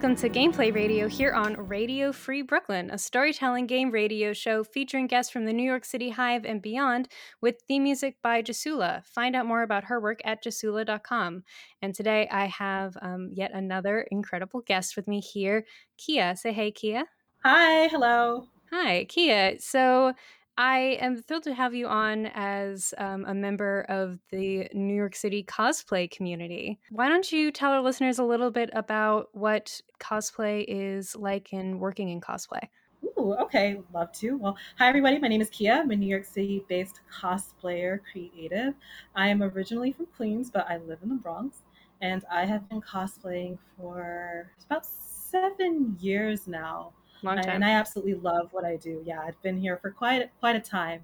welcome to Gameplay Radio here on Radio Free Brooklyn, a storytelling game radio show featuring guests from the New York City Hive and beyond with theme music by Jasula. Find out more about her work at jasula.com. And today I have um, yet another incredible guest with me here, Kia. Say hey, Kia. Hi, hello. Hi, Kia. So I am thrilled to have you on as um, a member of the New York City cosplay community. Why don't you tell our listeners a little bit about what cosplay is like and working in cosplay? Ooh, okay, love to. Well, hi everybody. My name is Kia. I'm a New York City-based cosplayer creative. I am originally from Queens, but I live in the Bronx, and I have been cosplaying for about seven years now. Long time. and I absolutely love what I do. Yeah, I've been here for quite quite a time,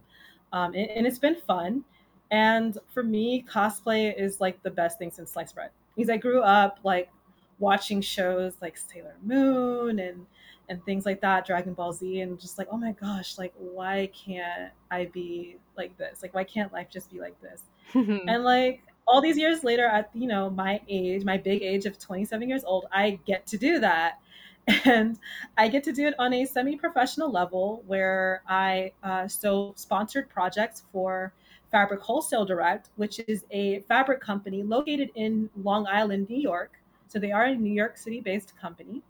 um, and, and it's been fun. And for me, cosplay is like the best thing since sliced bread because I grew up like watching shows like Sailor Moon and and things like that, Dragon Ball Z, and just like, oh my gosh, like why can't I be like this? Like why can't life just be like this? and like all these years later, at you know my age, my big age of 27 years old, I get to do that and I get to do it on a semi-professional level where I uh, so sponsored projects for Fabric Wholesale Direct, which is a fabric company located in Long Island, New York. So they are a New York City-based company.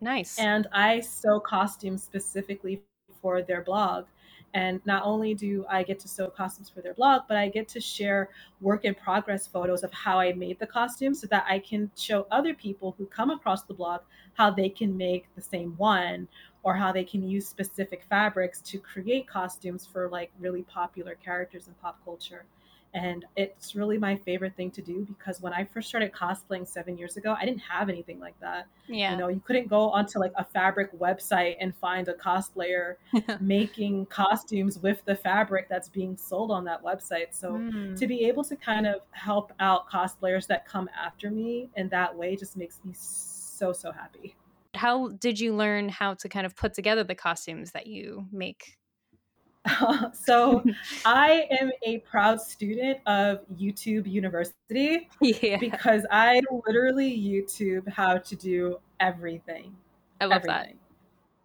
Nice. And I sew costumes specifically for their blog. And not only do I get to sew costumes for their blog, but I get to share work in progress photos of how I made the costume so that I can show other people who come across the blog how they can make the same one or how they can use specific fabrics to create costumes for like really popular characters in pop culture and it's really my favorite thing to do because when I first started cosplaying seven years ago, I didn't have anything like that. Yeah. You know, you couldn't go onto like a fabric website and find a cosplayer making costumes with the fabric that's being sold on that website. So mm. to be able to kind of help out cosplayers that come after me in that way just makes me so, so happy. How did you learn how to kind of put together the costumes that you make? so I am a proud student of YouTube University yeah. because I literally YouTube how to do everything. I love everything. that.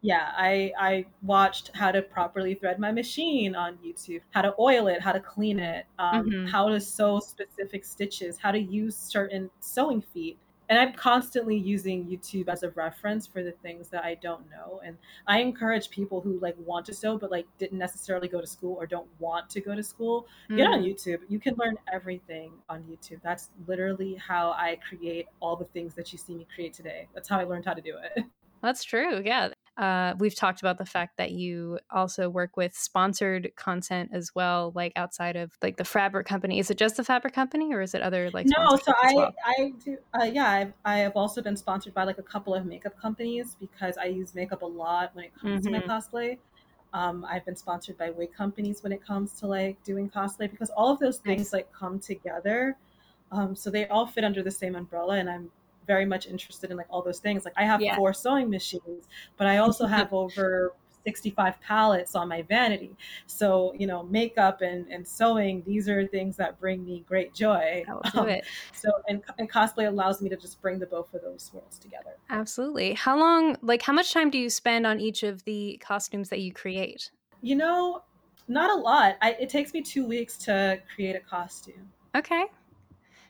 Yeah, I I watched how to properly thread my machine on YouTube, how to oil it, how to clean it, um, mm-hmm. how to sew specific stitches, how to use certain sewing feet and I'm constantly using YouTube as a reference for the things that I don't know. And I encourage people who like want to sew but like didn't necessarily go to school or don't want to go to school, mm. get on mm. YouTube. You can learn everything on YouTube. That's literally how I create all the things that you see me create today. That's how I learned how to do it. That's true. Yeah. Uh, we've talked about the fact that you also work with sponsored content as well, like outside of like the fabric company. Is it just the fabric company, or is it other like? No, so I well? I do uh, yeah I've, I have also been sponsored by like a couple of makeup companies because I use makeup a lot when it comes mm-hmm. to my mm-hmm. cosplay. Um, I've been sponsored by wig companies when it comes to like doing cosplay because all of those things nice. like come together. Um, so they all fit under the same umbrella, and I'm very much interested in like all those things. Like I have yeah. four sewing machines, but I also have over 65 palettes on my vanity. So, you know, makeup and, and sewing, these are things that bring me great joy. Um, so, and, and cosplay allows me to just bring the both of those worlds together. Absolutely. How long, like, how much time do you spend on each of the costumes that you create? You know, not a lot. I, it takes me two weeks to create a costume. Okay.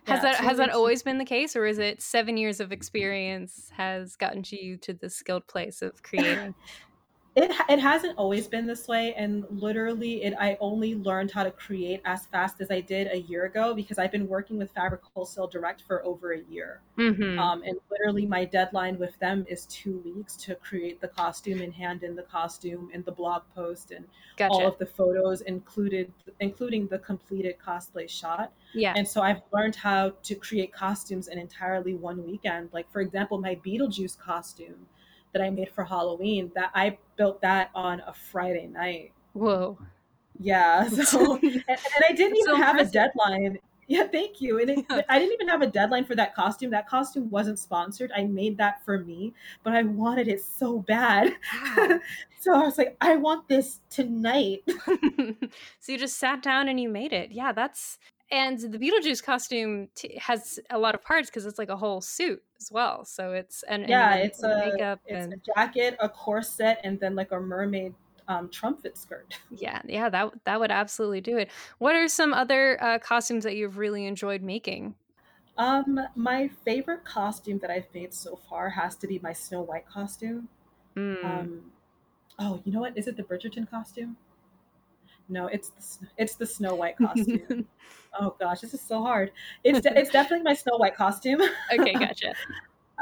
Has yeah, that has that always been the case, or is it seven years of experience has gotten you to the skilled place of creating? it it hasn't always been this way and literally it i only learned how to create as fast as i did a year ago because i've been working with fabric wholesale direct for over a year mm-hmm. um, and literally my deadline with them is two weeks to create the costume and hand in the costume and the blog post and gotcha. all of the photos included including the completed cosplay shot yeah and so i've learned how to create costumes in entirely one weekend like for example my beetlejuice costume that I made for Halloween that I built that on a Friday night. Whoa. Yeah. So and, and I didn't even so have impressive. a deadline. Yeah, thank you. And it, I didn't even have a deadline for that costume. That costume wasn't sponsored. I made that for me, but I wanted it so bad. Wow. so I was like, I want this tonight. so you just sat down and you made it. Yeah, that's and the Beetlejuice costume t- has a lot of parts because it's like a whole suit as well. So it's and yeah, and it's a makeup it's and a jacket, a corset, and then like a mermaid um, trumpet skirt. yeah, yeah, that that would absolutely do it. What are some other uh, costumes that you've really enjoyed making? Um, my favorite costume that I've made so far has to be my Snow White costume. Mm. Um, oh, you know what? Is it the Bridgerton costume? No, it's the, it's the Snow White costume. oh gosh, this is so hard. It's de- it's definitely my Snow White costume. okay, gotcha.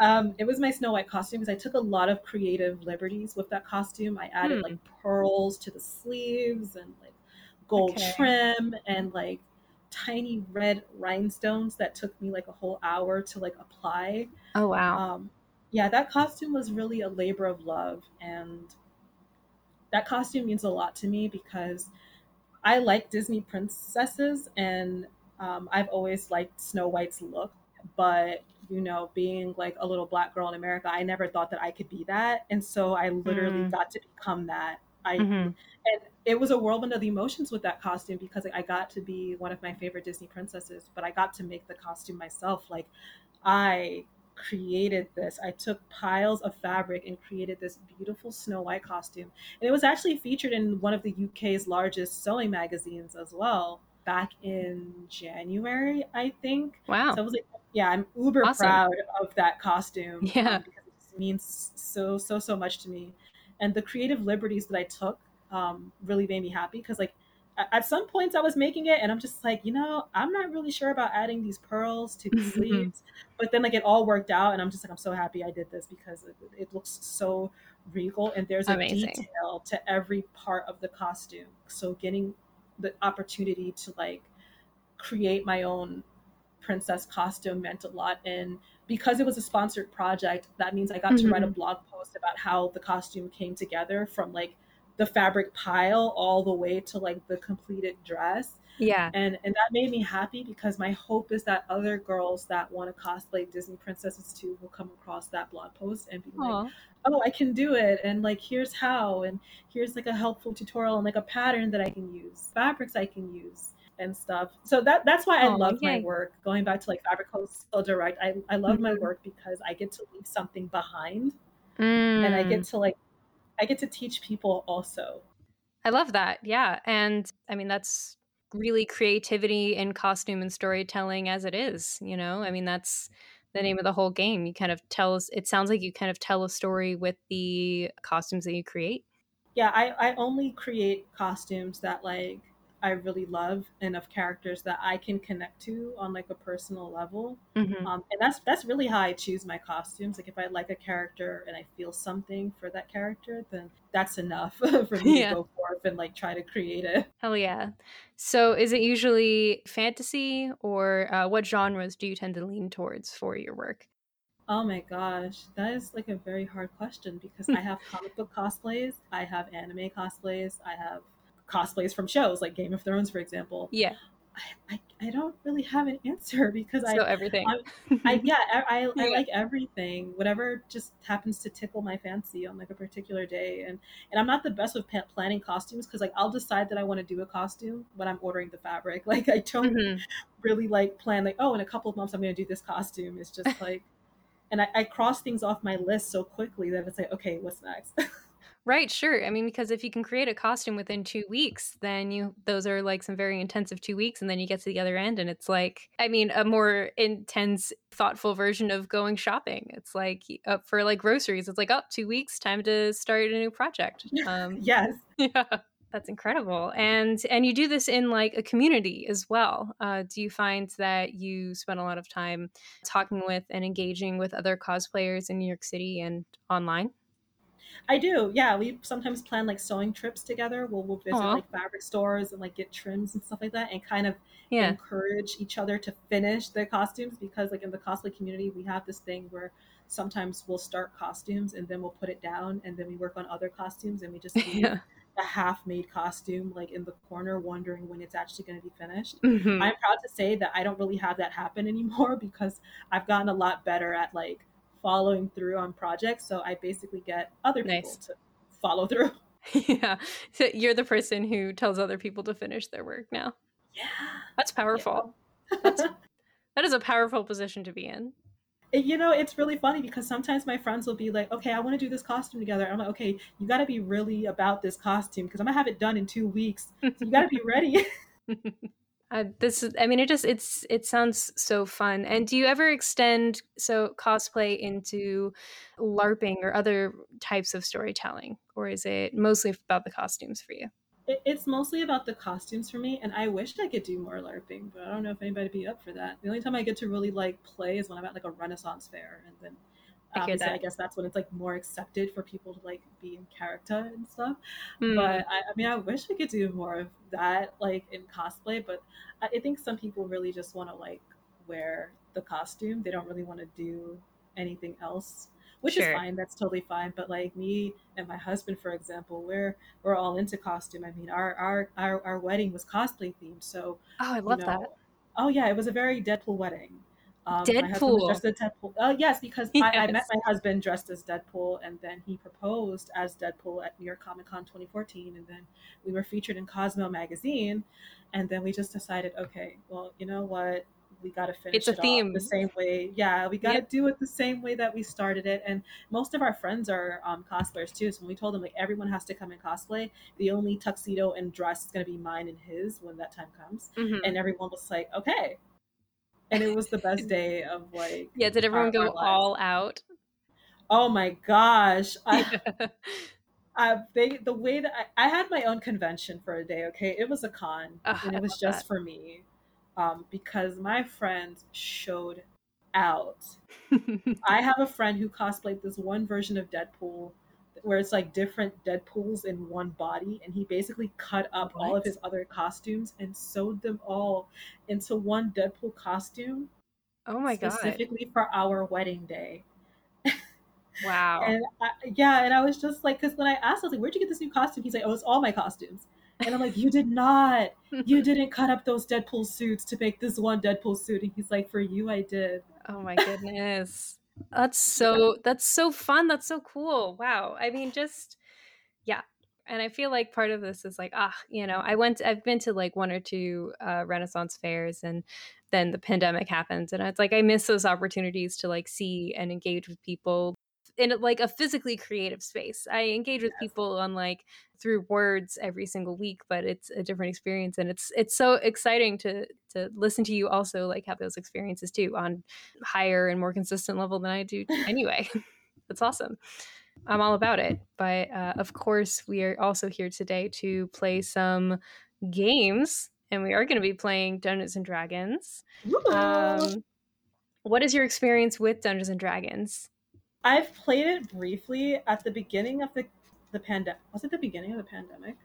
um, it was my Snow White costume because I took a lot of creative liberties with that costume. I added Hmm. like pearls to the sleeves and like gold Okay. trim and like tiny red rhinestones that took me like a whole hour to like apply. Oh wow. Um, yeah, that costume was really a labor of love, and that costume means a lot to me because I like Disney princesses, and um, I've always liked Snow White's look. But you know, being like a little black girl in America, I never thought that I could be that, and so I literally Mm. got to become that. I Mhm. and it was a whirlwind of emotions with that costume because I got to be one of my favorite Disney princesses, but I got to make the costume myself. Like I created this. I took piles of fabric and created this beautiful Snow White costume. And it was actually featured in one of the UK's largest sewing magazines as well back in January, I think. Wow. So I was like, yeah, I'm uber Awesome. proud of that costume. Yeah. um, because it means so, so, so much to me. And the creative liberties that I took um, really made me happy because, like, at some points I was making it and I'm just like, you know, I'm not really sure about adding these pearls to the sleeves. But then, like, it all worked out and I'm just like, I'm so happy I did this because it, it looks so regal and there's a Amazing. detail to every part of the costume. So, getting the opportunity to, like, create my own princess costume meant a lot and because it was a sponsored project that means i got to write a Mhm. blog post about how the costume came together from like the fabric pile all the way to like the completed dress yeah. and and that made me happy because my hope is that other girls that want to cosplay disney princesses too will come across that blog post and be like oh i can do it and like here's how and here's like a helpful tutorial and like a pattern that i can use fabrics i can use and stuff so that that's why i Aw, love my work going back to like fabric so direct i, I love my Mhm. work because i get to leave something behind and i Mm. get to like i get to teach people also I love that. Yeah. And I mean, that's really creativity in costume and storytelling as it is, you know? I mean, that's the name of the whole game. You kind of tell us, it sounds like you kind of tell a story with the costumes that you create. yeah I, I only create costumes that like i really love and of characters that i can connect to on like a personal level Mhm. um, and that's that's really how i choose my costumes like if i like a character and i feel something for that character then that's enough for me Yeah. to go forth and like try to create it Hell yeah. So is it usually fantasy or uh, what genres do you tend to lean towards for your work? oh my gosh that is like a very hard question because i have comic book cosplays i have anime cosplays i have cosplays from shows like game of thrones for example Yeah. i, I, I don't really have an answer because i So everything. I yeah, I, I, I Yeah. like everything. Whatever just happens to tickle my fancy on like a particular day, and and I'm not the best with pa- planning costumes because like I'll decide that I want to do a costume when I'm ordering the fabric. Like I don't Mhm. really like plan like oh in a couple of months I'm gonna do this costume. It's just like, and I, I cross things off my list so quickly that it's like okay, what's next? Right, sure. I mean, because if you can create a costume within two weeks, then you those are like some very intensive two weeks, and then you get to the other end, and it's like, I mean, a more intense, thoughtful version of going shopping. It's like up for like groceries. It's like, up two weeks, time to start a new project. Um, yes. yeah, that's incredible. And and you do this in like a community as well. Uh, do you find that you spend a lot of time talking with and engaging with other cosplayers in New York City and online? I do. Yeah, we sometimes plan like sewing trips together. We'll we'll visit Aw. like fabric stores and like get trims and stuff like that, and kind of Yeah. encourage each other to finish their costumes because like in the cosplay community we have this thing where sometimes we'll start costumes and then we'll put it down and then we work on other costumes and we just leave Yeah. a half made costume like in the corner wondering when it's actually going to be finished Mhm. i'm proud to say that i don't really have that happen anymore because i've gotten a lot better at like following through on projects so i basically get other people Nice. to follow through yeah. So you're the person who tells other people to finish their work now. Yeah. That's powerful. Yeah. That's, that is a powerful position to be in. you know, it's really funny because sometimes my friends will be like, okay, I want to do this costume together. I'm like, okay, you got to be really about this costume because I'm going to have it done in two weeks. So you got to be ready. Uh, this is, I mean, it just, it's, it sounds so fun. And do you ever extend so cosplay into LARPing or other types of storytelling? Or is it mostly about the costumes for you? It's mostly about the costumes for me. And I wish I could do more LARPing, but I don't know if anybody would be up for that. The only time I get to really like play is when I'm at like a Renaissance fair. And then I, I guess that's when it's like more accepted for people to like be in character and stuff. Mm. But I, I, mean, I wish we could do more of that, like in cosplay. But I, I think some people really just want to like wear the costume. They don't really want to do anything else, which sure. is fine. That's totally fine. But like me and my husband, for example, we're we're all into costume. I mean, our our our, our wedding was cosplay themed. So oh, I love you know, that. Oh yeah, it was a very Deadpool wedding. Um, Deadpool. dressed as Deadpool. Uh, yes, because yes. I, I, met my husband dressed as Deadpool, and then he proposed as Deadpool at New York Comic Con 2014, and then we were featured in Cosmo magazine, and then we just decided, okay, well, you know what, we got to finish it's a it theme. the same way. Yeah, we got to yep. do it the same way that we started it. And most of our friends are um, cosplayers too. So when we told them like everyone has to come in cosplay, the only tuxedo and dress is going to be mine and his when that time comes. Mm-hmm. And everyone was like, okay, and it was the best day of like yeah did everyone go all out? Oh my gosh I, I, they the way that I, I, had my own convention for a day okay? It was a con oh, and it was just that. for me um, because my friends showed out. I have a friend who cosplayed this one version of deadpool where it's like different Deadpools in one body, and he basically cut up what? all of his other costumes and sewed them all into one Deadpool costume. Oh my specifically god! Specifically for our wedding day. Wow. and I, yeah, and I was just like, because when I asked, I was like, "Where'd you get this new costume?" He's like, "Oh, it's all my costumes." And I'm like, "You did not. you didn't cut up those Deadpool suits to make this one Deadpool suit." And he's like, "For you, I did." Oh my goodness. That's so that's so fun. That's so cool. Wow. I mean, just yeah. And I feel like part of this is like, ah, you know, I went I've been to like one or two uh, Renaissance fairs and then the pandemic happens and it's like I miss those opportunities to like see and engage with people in like a physically creative space. I engage with people on like through words every single week, but it's a different experience and it's it's so exciting to to listen to you also like have those experiences too on higher and more consistent level than I do anyway. That's awesome. I'm all about it. But uh, of course, we are also here today to play some games, and we are going to be playing Dungeons and Dragons. Um, what is your experience with Dungeons and Dragons? I've played it briefly at the beginning of the the pandemic. Was it the beginning of the pandemic?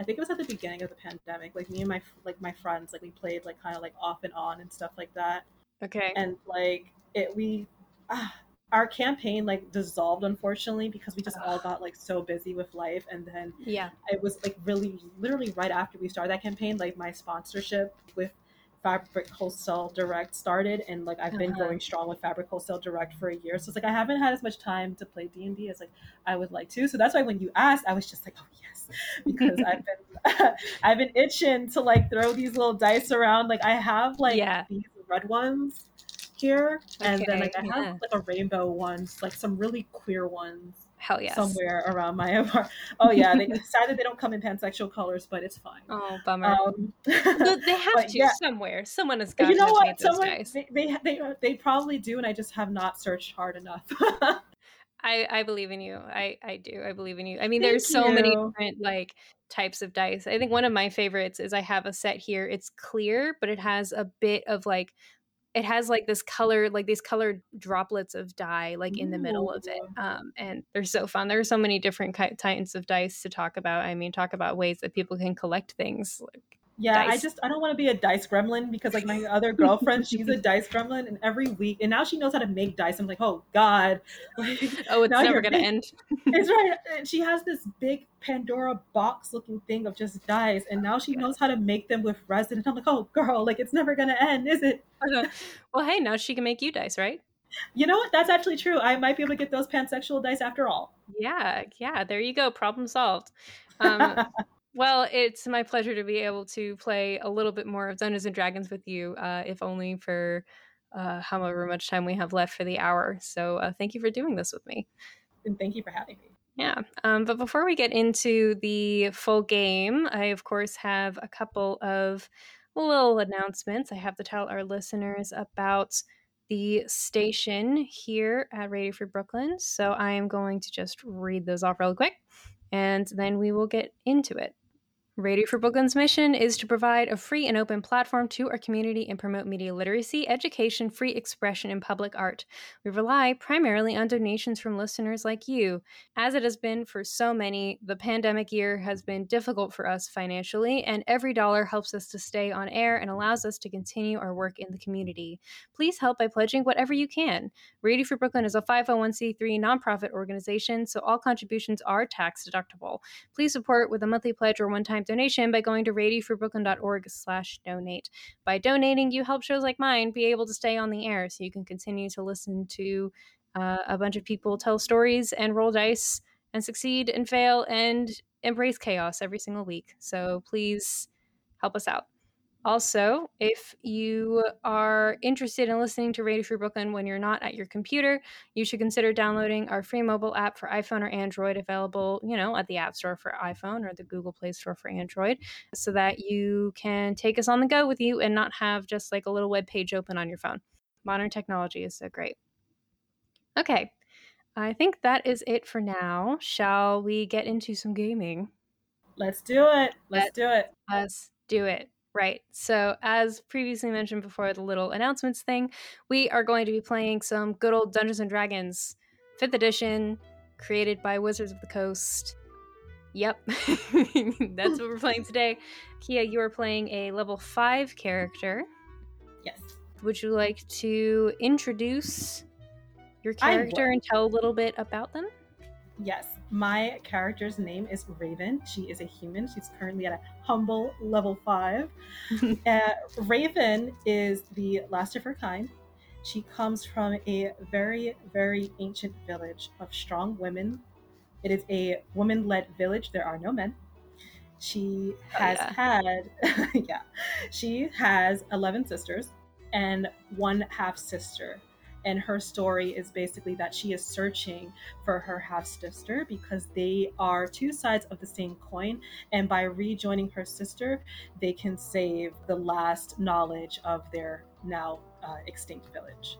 I think it was at the beginning of the pandemic. Like me and my like my friends, like we played like kind of like off and on and stuff like that. Okay. And like it, we, ah, our campaign like dissolved unfortunately because we just all got like so busy with life and then yeah it was like really literally right after we started that campaign like my sponsorship with Fabric Wholesale Direct started, and like I've been uh-huh. going strong with Fabric Wholesale Direct for a year. So it's like I haven't had as much time to play D and D as like I would like to. So that's why when you asked, I was just like, oh yes, because I've been I've been itching to like throw these little dice around. Like I have like yeah. these red ones here, okay, and then like I have like a rainbow ones, like some really queer ones Hell yes. Somewhere around my apartment. Oh yeah, they decided they don't come in pansexual colors, but it's fine. Oh bummer. Um, they have to yeah. somewhere. Someone has got. You know what? Someone they, they, they they probably do, and I just have not searched hard enough. I I believe in you. I I do. I believe in you. I mean, Thank there's so you. many different like types of dice. I think one of my favorites is I have a set here. It's clear, but it has a bit of like it has like this color like these colored droplets of dye like in the middle of it um, and they're so fun. There are so many different types of dice to talk about. I mean talk about ways that people can collect things like yeah, dice. I just I don't want to be a dice gremlin because like my other girlfriend, she's a dice gremlin, and every week, and now she knows how to make dice. I'm like, oh god, like, oh, it's never gonna big, end. it's right. And she has this big Pandora box looking thing of just dice, and now she knows how to make them with resin. And I'm like, oh girl, like it's never gonna end, is it? well, hey, now she can make you dice, right? You know what? That's actually true. I might be able to get those pansexual dice after all. Yeah, yeah. There you go. Problem solved. Um, Well, it's my pleasure to be able to play a little bit more of Dungeons and Dragons with you, uh, if only for uh, however much time we have left for the hour. So, uh, thank you for doing this with me. And thank you for having me. Yeah. Um, but before we get into the full game, I, of course, have a couple of little announcements. I have to tell our listeners about the station here at Radio Free Brooklyn. So I am going to just read those off real quick and then we will get into it. Radio Free Brooklyn's mission is to provide a free and open platform to our community and promote media literacy, education, free expression, and public art. We rely primarily on donations from listeners like you. As it has been for so many, the pandemic year has been difficult for us financially, and every dollar helps us to stay on air and allows us to continue our work in the community. Please help by pledging whatever you can. Radio Free Brooklyn is a 501c3 nonprofit organization, so all contributions are tax deductible. Please support with a monthly pledge or one time donation by going to radiofreebrooklyn.org slash donate. By donating, you help shows like mine be able to stay on the air so you can continue to listen to uh, a bunch of people tell stories and roll dice and succeed and fail and embrace chaos every single week. So please help us out. Also, if you are interested in listening to Radio Free Brooklyn when you're not at your computer, you should consider downloading our free mobile app for iPhone or Android, available, you know, at the App Store for iPhone or the Google Play Store for Android, so that you can take us on the go with you and not have just like a little web page open on your phone. Modern technology is so great. Okay, I think that is it for now. Shall we get into some gaming? Let's do it. Let's Let do it. Let's do it. Right. So, as previously mentioned before the little announcements thing, we are going to be playing some good old Dungeons and Dragons 5th edition, created by Wizards of the Coast. Yep. That's what we're playing today. Kia, you are playing a level 5 character. Yes. Would you like to introduce your character and tell a little bit about them? Yes, my character's name is Raven. She is a human. She's currently at a humble level five. uh, Raven is the last of her kind. She comes from a very, very ancient village of strong women. It is a woman led village. There are no men. She oh, has oh, yeah. had, yeah, she has 11 sisters and one half sister and her story is basically that she is searching for her half sister because they are two sides of the same coin and by rejoining her sister they can save the last knowledge of their now uh, extinct village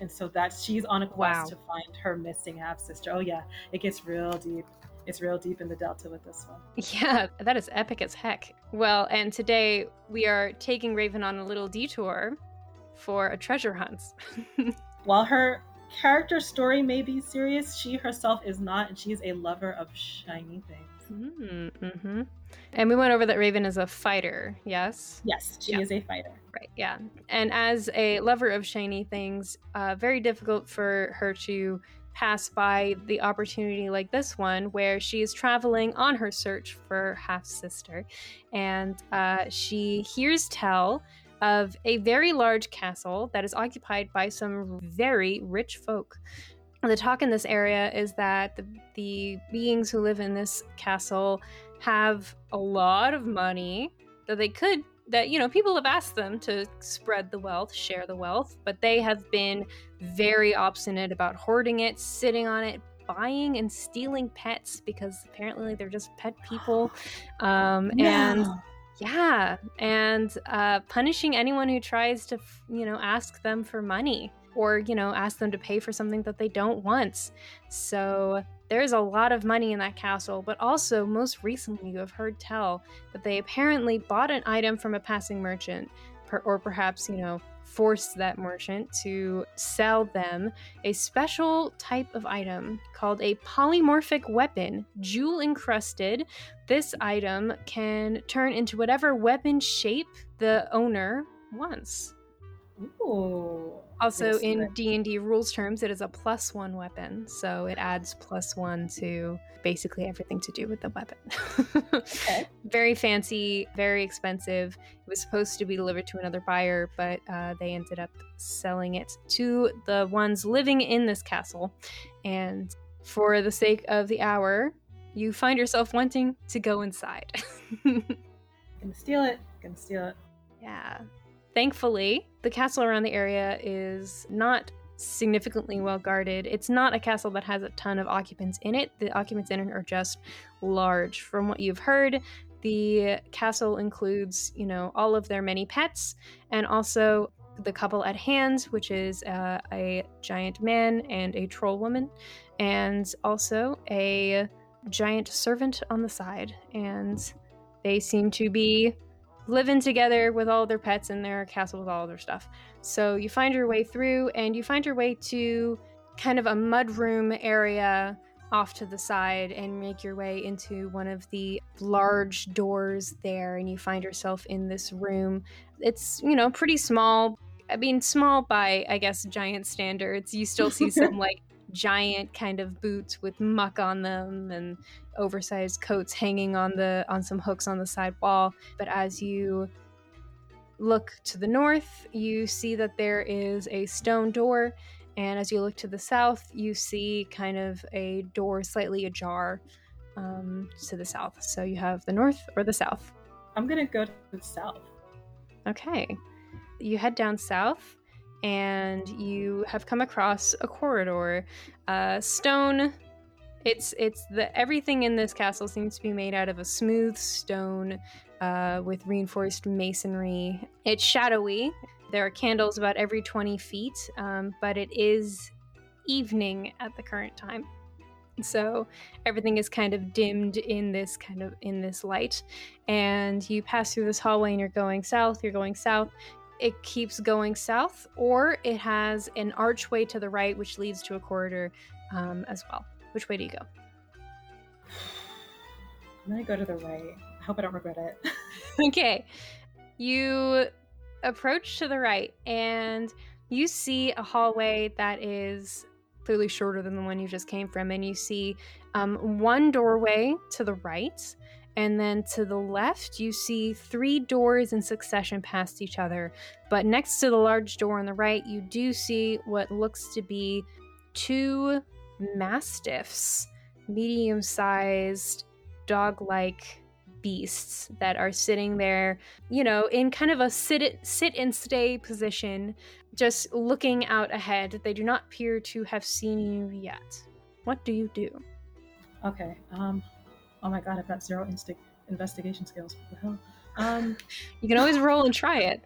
and so that she's on a quest wow. to find her missing half sister oh yeah it gets real deep it's real deep in the delta with this one. Yeah, that is epic as heck. Well, and today we are taking Raven on a little detour for a treasure hunt. While her character story may be serious, she herself is not, and she's a lover of shiny things. Mm-hmm. And we went over that Raven is a fighter, yes? Yes, she yeah. is a fighter. Right, yeah. And as a lover of shiny things, uh, very difficult for her to pass by the opportunity like this one where she is traveling on her search for half sister and uh, she hears tell of a very large castle that is occupied by some very rich folk. The talk in this area is that the, the beings who live in this castle have a lot of money that they could that you know people have asked them to spread the wealth share the wealth but they have been very obstinate about hoarding it sitting on it buying and stealing pets because apparently they're just pet people um, and yeah, and uh, punishing anyone who tries to, you know, ask them for money or, you know, ask them to pay for something that they don't want. So there's a lot of money in that castle, but also, most recently, you have heard tell that they apparently bought an item from a passing merchant, per- or perhaps, you know, forced that merchant to sell them a special type of item called a polymorphic weapon, jewel encrusted. This item can turn into whatever weapon shape the owner wants. Ooh. Also, in D and D rules terms, it is a plus one weapon, so it adds plus one to basically everything to do with the weapon. okay. Very fancy, very expensive. It was supposed to be delivered to another buyer, but uh, they ended up selling it to the ones living in this castle. And for the sake of the hour, you find yourself wanting to go inside. Gonna steal it. Gonna steal it. Yeah. Thankfully, the castle around the area is not significantly well guarded. It's not a castle that has a ton of occupants in it. The occupants in it are just large. From what you've heard, the castle includes, you know, all of their many pets and also the couple at hand, which is uh, a giant man and a troll woman, and also a giant servant on the side. And they seem to be living together with all their pets in their castle with all their stuff. So you find your way through and you find your way to kind of a mudroom area off to the side and make your way into one of the large doors there and you find yourself in this room. It's, you know, pretty small. I mean, small by, I guess, giant standards. You still see some like giant kind of boots with muck on them and oversized coats hanging on the on some hooks on the side wall. But as you look to the north, you see that there is a stone door, and as you look to the south, you see kind of a door slightly ajar um, to the south. So you have the north or the south. I'm gonna go to the south. Okay. You head down south and you have come across a corridor. Uh, stone. It's it's the everything in this castle seems to be made out of a smooth stone uh, with reinforced masonry. It's shadowy. There are candles about every 20 feet, um, but it is evening at the current time. So everything is kind of dimmed in this kind of in this light. And you pass through this hallway and you're going south, you're going south. It keeps going south, or it has an archway to the right, which leads to a corridor um, as well. Which way do you go? I'm gonna go to the right. I hope I don't regret it. okay. You approach to the right and you see a hallway that is clearly shorter than the one you just came from. And you see um, one doorway to the right. And then to the left, you see three doors in succession past each other. But next to the large door on the right, you do see what looks to be two mastiffs, medium sized, dog like beasts that are sitting there, you know, in kind of a sit sit and stay position, just looking out ahead. They do not appear to have seen you yet. What do you do? Okay. Um. Oh my god, I've got zero instinct investigation skills. What the hell? Um. You can always roll and try it.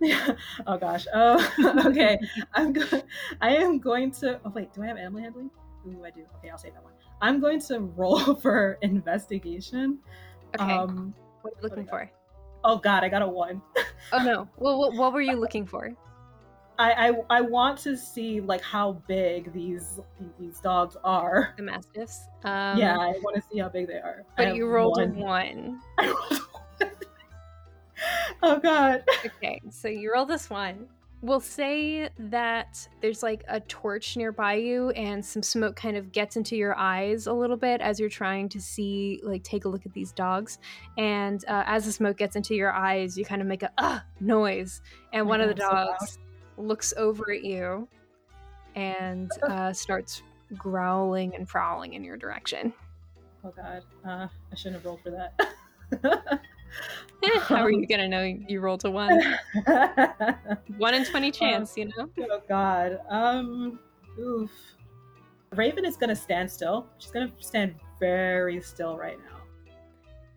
Yeah. Oh gosh. Oh. okay. I'm going. I am going to. Oh wait. Do I have animal handling? Ooh, I do. Okay, I'll save that one. I'm going to roll for investigation. Okay. Um, what are you looking for? Oh God, I got a one. oh no. Well, what, what were you looking for? I, I I want to see like how big these these dogs are. The mastiffs. Um, yeah, I want to see how big they are. But you rolled one. a one. I rolled one. oh God. Okay, so you roll this one. We'll say that there's like a torch nearby you, and some smoke kind of gets into your eyes a little bit as you're trying to see, like, take a look at these dogs. And uh, as the smoke gets into your eyes, you kind of make a uh noise, and oh one of the dogs so looks over at you and uh, starts growling and prowling in your direction. Oh God, uh, I shouldn't have rolled for that. How are you gonna know you rolled a one? one in twenty chance, you know. Oh God. Um. Oof. Raven is gonna stand still. She's gonna stand very still right now.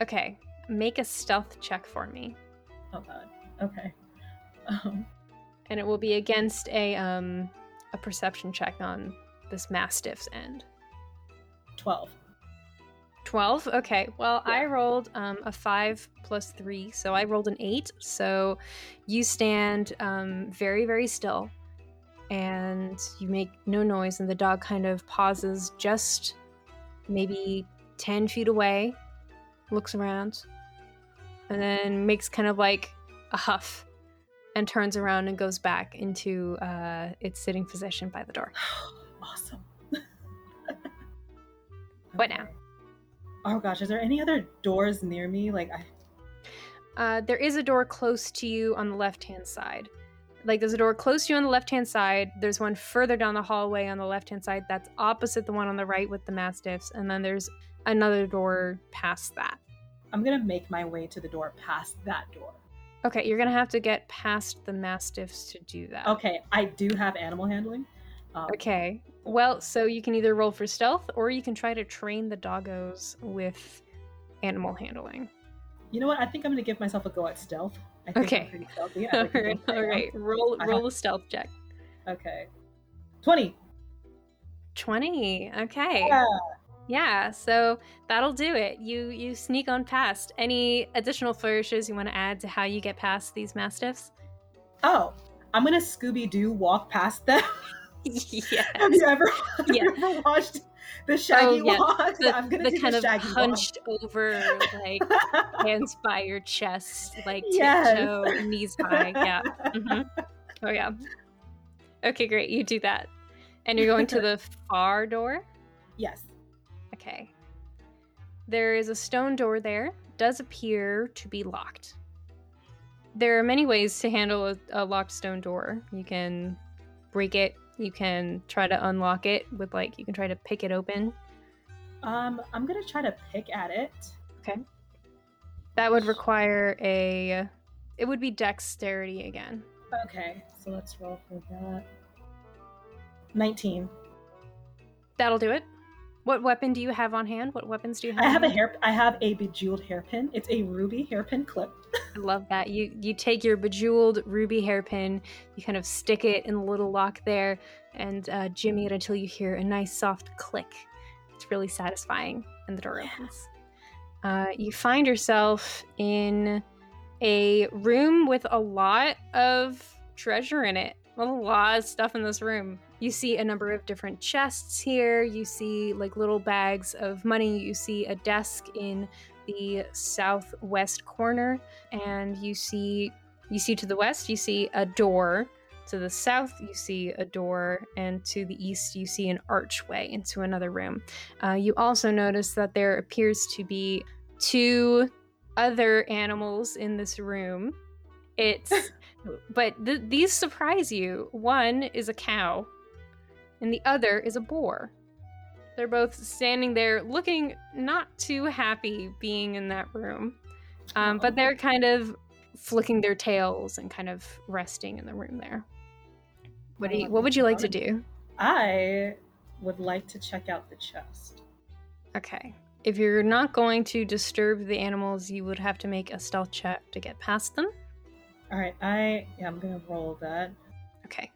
Okay. Make a stealth check for me. Oh God. Okay. Um. And it will be against a um a perception check on this mastiff's end. Twelve. 12 okay well yeah. i rolled um, a 5 plus 3 so i rolled an 8 so you stand um, very very still and you make no noise and the dog kind of pauses just maybe 10 feet away looks around and then makes kind of like a huff and turns around and goes back into uh, its sitting position by the door awesome what now Oh gosh, is there any other doors near me? Like I uh, there is a door close to you on the left hand side. Like there's a door close to you on the left hand side. There's one further down the hallway on the left hand side that's opposite the one on the right with the mastiffs. And then there's another door past that. I'm gonna make my way to the door past that door. Okay, you're gonna have to get past the mastiffs to do that. Okay, I do have animal handling. Um, Okay. Well, so you can either roll for stealth or you can try to train the doggos with animal handling. You know what? I think I'm gonna give myself a go at stealth. I think Okay. I'm pretty stealthy. I All right, think I all am. right. Roll I roll a stealth check. Okay. Twenty. 20. Okay. Yeah. Yeah, so that'll do it. You you sneak on past. Any additional flourishes you want to add to how you get past these mastiffs? Oh, I'm gonna Scooby Doo walk past them. yes. have you ever, have Yeah. you ever watched the Shaggy Oh, yeah. Walk? The, I'm gonna the kind the of hunched over, like hands by your chest, like Yes. tiptoe, knees high. Yeah. hmm Oh yeah. Okay, great. You do that, and you're going to the far door. Yes. Okay. There is a stone door there. Does appear to be locked. There are many ways to handle a, a locked stone door. You can break it. You can try to unlock it with like you can try to pick it open. Um, I'm gonna try to pick at it. Okay. That would require a. It would be dexterity again. Okay, so let's roll for that. Nineteen. That'll do it. What weapon do you have on hand? What weapons do you have? I have a hair. I have a bejeweled hairpin. It's a ruby hairpin clip. I love that. You you take your bejeweled ruby hairpin, you kind of stick it in the little lock there, and uh, jimmy it until you hear a nice soft click. It's really satisfying, and the door Yeah. opens. Uh, you find yourself in a room with a lot of treasure in it. A lot of stuff in this room. You see a number of different chests here. You see like little bags of money. You see a desk in the southwest corner and you see you see to the west you see a door. To the south you see a door and to the east you see an archway into another room. Uh, you also notice that there appears to be two other animals in this room. It's but th- these surprise you. One is a cow and the other is a boar they're both standing there looking not too happy being in that room. Um, but they're kind of flicking their tails and kind of resting in the room there. What, do you, what would you like to do? I would like to check out the chest. Okay. If you're not going to disturb the animals, you would have to make a stealth check to get past them. All right, I yeah, I'm gonna roll that. Okay.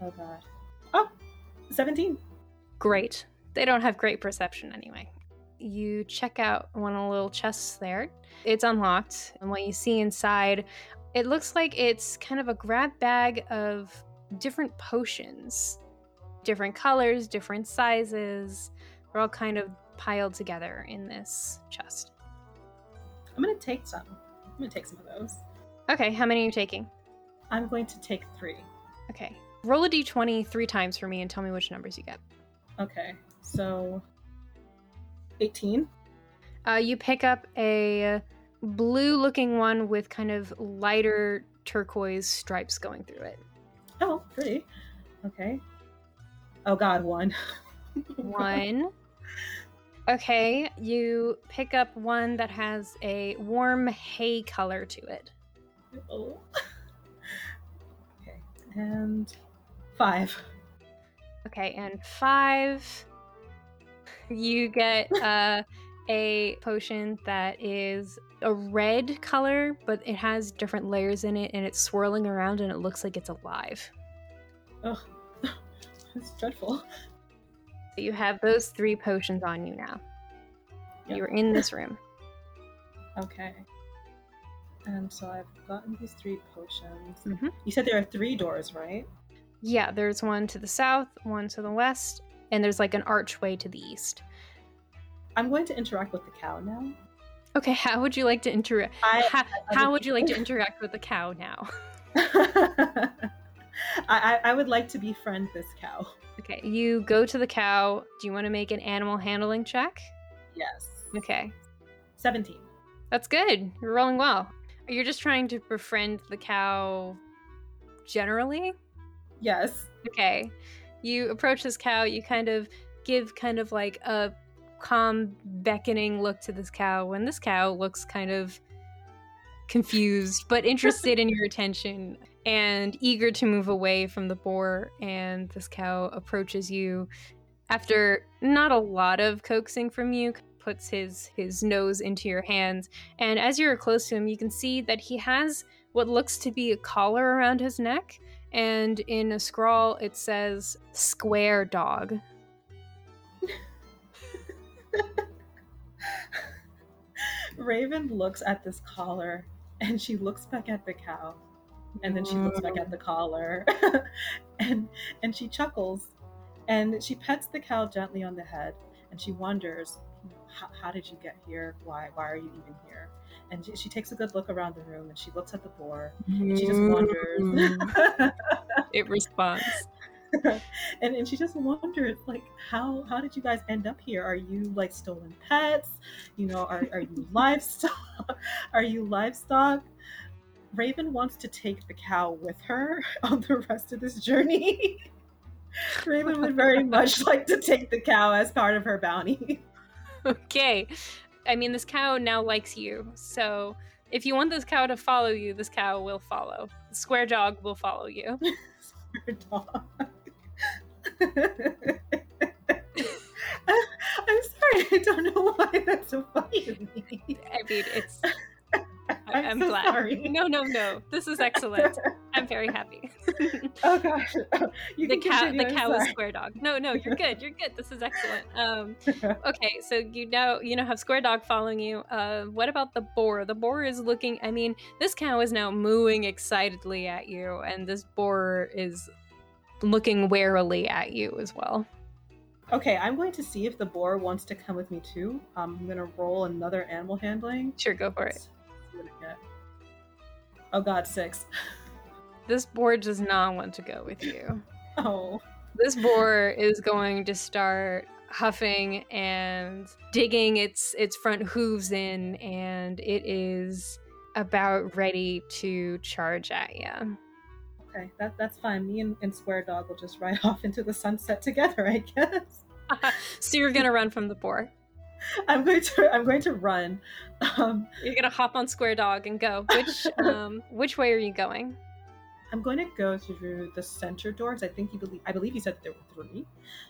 Oh god. Oh, 17. Great. They don't have great perception anyway. You check out one of the little chests there. It's unlocked, and what you see inside, it looks like it's kind of a grab bag of different potions. Different colors, different sizes. They're all kind of piled together in this chest. I'm gonna take some. I'm gonna take some of those. Okay, how many are you taking? I'm going to take three. Okay. Roll a d20 three times for me and tell me which numbers you get. Okay, so 18. Uh, you pick up a blue looking one with kind of lighter turquoise stripes going through it. Oh, pretty. Okay. Oh god, one. One. Okay, you pick up one that has a warm hay color to it. Oh. okay, and five. Okay, and five. You get uh, a potion that is a red color, but it has different layers in it and it's swirling around and it looks like it's alive. Ugh. It's dreadful. So you have those three potions on you now. Yep. You're in this room. Okay. And so I've gotten these three potions. Mhm. You said there are three doors, right? Yeah, there's one to the south, one to the west, and there's like an archway to the east. I'm going to interact with the cow now. Okay, how would you like to interact? How, how would- you like to interact with the cow now? I, I, would like to befriend this cow. Okay, you go to the cow. Do you want to make an animal handling check? Yes. Okay, 17. that's good. You're rolling well. Are You're just trying to befriend the cow generally? Yes. Okay. You approach this cow, you kind of give kind of like a calm, beckoning look to this cow when this cow looks kind of confused but interested in your attention and eager to move away from the boar. And this cow approaches you after not a lot of coaxing from you, puts his his nose into your hands. And as you're close to him, you can see that he has what looks to be a collar around his neck. And in a scrawl, it says "Square Dog." Raven looks at this collar and she looks back at the cow. And then she looks back at the collar. And and she chuckles. And she pets the cow gently on the head. And she wonders how, how did you get here? Why why are you even here and she, she, takes a good look around the room and she looks at the boar and she just mm. wonders. It responds. And, and she just wonders like how how did you guys end up here? Are you like stolen pets? You know are, are you livestock? Are you livestock? Raven wants to take the cow with her on the rest of this journey. Raven would very much like to take the cow as part of her bounty. Okay i mean this cow now likes you so if you want this cow to follow you this cow will follow the square dog will follow you square dog I'm sorry, I don't know why that's so funny to me. I mean, it's. I'm, I'm so glad. Sorry. No, no, no. This is excellent. I'm very happy. oh gosh, you the cow. The cow is square dog. No, no, you're good. You're good. This is excellent. Um, okay, so you know you know have square dog following you. Uh, what about the boar? The boar is looking. I mean, this cow is now mooing excitedly at you, and this boar is looking warily at you as well. Okay, I'm going to see if the boar wants to come with me too. Um, I'm going to roll another animal handling. Sure, go for it. Oh god, six. This boar does not want to go with you. oh. This boar is going to start huffing and digging its its front hooves in, and it is about ready to charge at you. Okay, that that's fine. Me and, and Square Dog will just ride off into the sunset together, I guess. so you're gonna run from the boar. I'm going to I'm going to run. Um, you're gonna hop on Square Dog and go. Which um, which way are you going? I'm going to go through the center doors. I think you believe I believe you said there were three.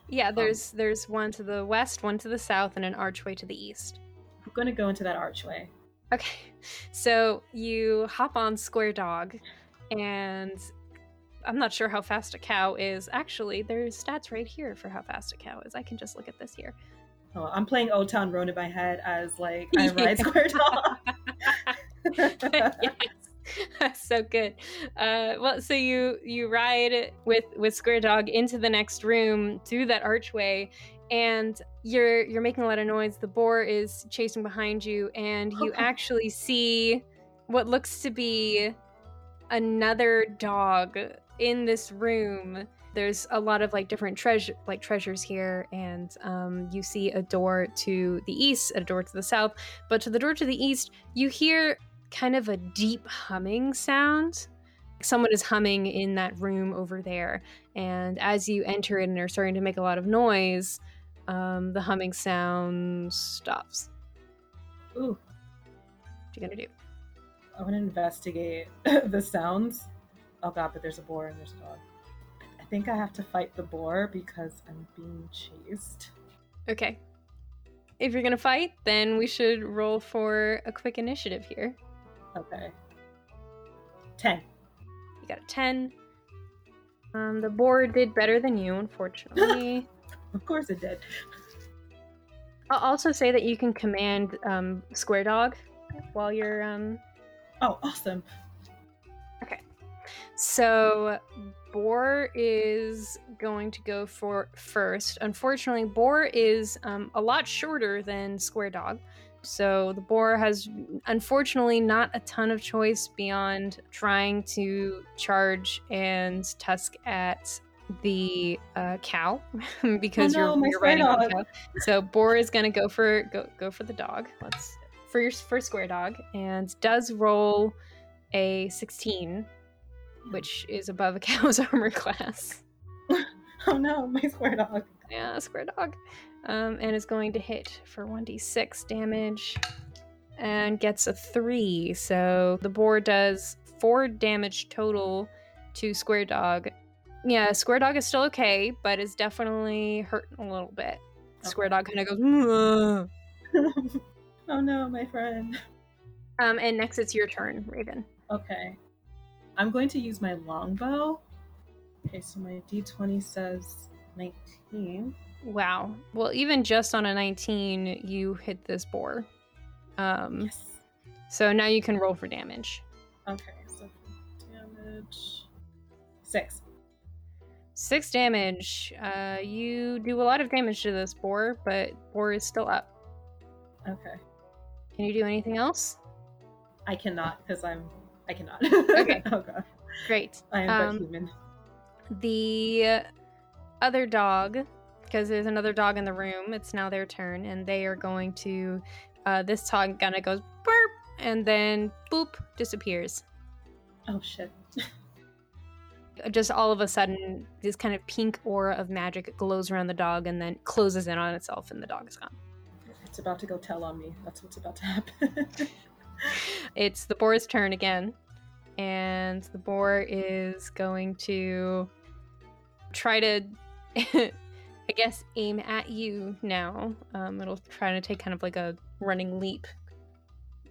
Yeah, um, there's um, there's one to the west, one to the south, and an archway to the east. I'm going to go into that archway. Okay, so you hop on Square Dog, and I'm not sure how fast a cow is. Actually, there's stats right here for how fast a cow is. I can just look at this here. Oh, I'm playing Old Town Road in my head as like I ride Square Dog. yes. so good. Uh, well, so you you ride with with Square Dog into the next room through that archway, and you're you're making a lot of noise. The boar is chasing behind you, and you actually see what looks to be another dog in this room there's a lot of like different treasure like treasures here and um, you see a door to the east a door to the south but to the door to the east you hear kind of a deep humming sound. Someone is humming in that room over there and as you enter it and are starting to make a lot of noise um, the humming sound stops. Ooh. What you gonna do? I want to investigate the sounds. Oh god, but there's a boar and there's a dog. I think I have to fight the boar because I'm being chased. Okay. If you're gonna fight, then we should roll for a quick initiative here. Okay. Ten. You got a ten. Um, the boar did better than you, unfortunately. of course it did. I'll also say that you can command um, Square Dog while you're. Um... Oh, awesome! So Boar is going to go for first. Unfortunately, Boar is um, a lot shorter than Square Dog. So the boar has unfortunately not a ton of choice beyond trying to charge and tusk at the uh, cow because oh no, you're, you're riding on the cow. So boar is gonna go for go go for the dog. Let's for your first square dog and does roll a 16 which is above a cow's armor class. oh no, my square dog. yeah, square dog. Um, and is going to hit for 1d6 damage and gets a 3. So the boar does 4 damage total to Square Dog. Yeah, Square Dog is still okay, but is definitely hurting a little bit. Square Dog kind of goes, oh no, my friend. um, and next it's your turn, Raven. Okay. I'm going to use my longbow. Okay, so my d20 says 19. Wow. Well, even just on a 19, you hit this boar. Um, Yes. so now you can roll for damage. Okay, so damage. Six. Six damage. Uh, you do a lot of damage to this boar, but boar is still up. Okay. Can you do anything else? I cannot because I'm. I cannot. Okay. oh god. Great. I am Um, but human. The other dog, because there's another dog in the room, it's now their turn, and they are going to. Uh, this dog kind of goes burp, and then boop, disappears. Oh shit. Just all of a sudden, this kind of pink aura of magic glows around the dog and then closes in on itself, and the dog is gone. It's about to go tell on me. That's what's about to happen. It's the boar's turn again, and the boar is going to try to, I guess, aim at you now. Um, it'll try to take kind of like a running leap.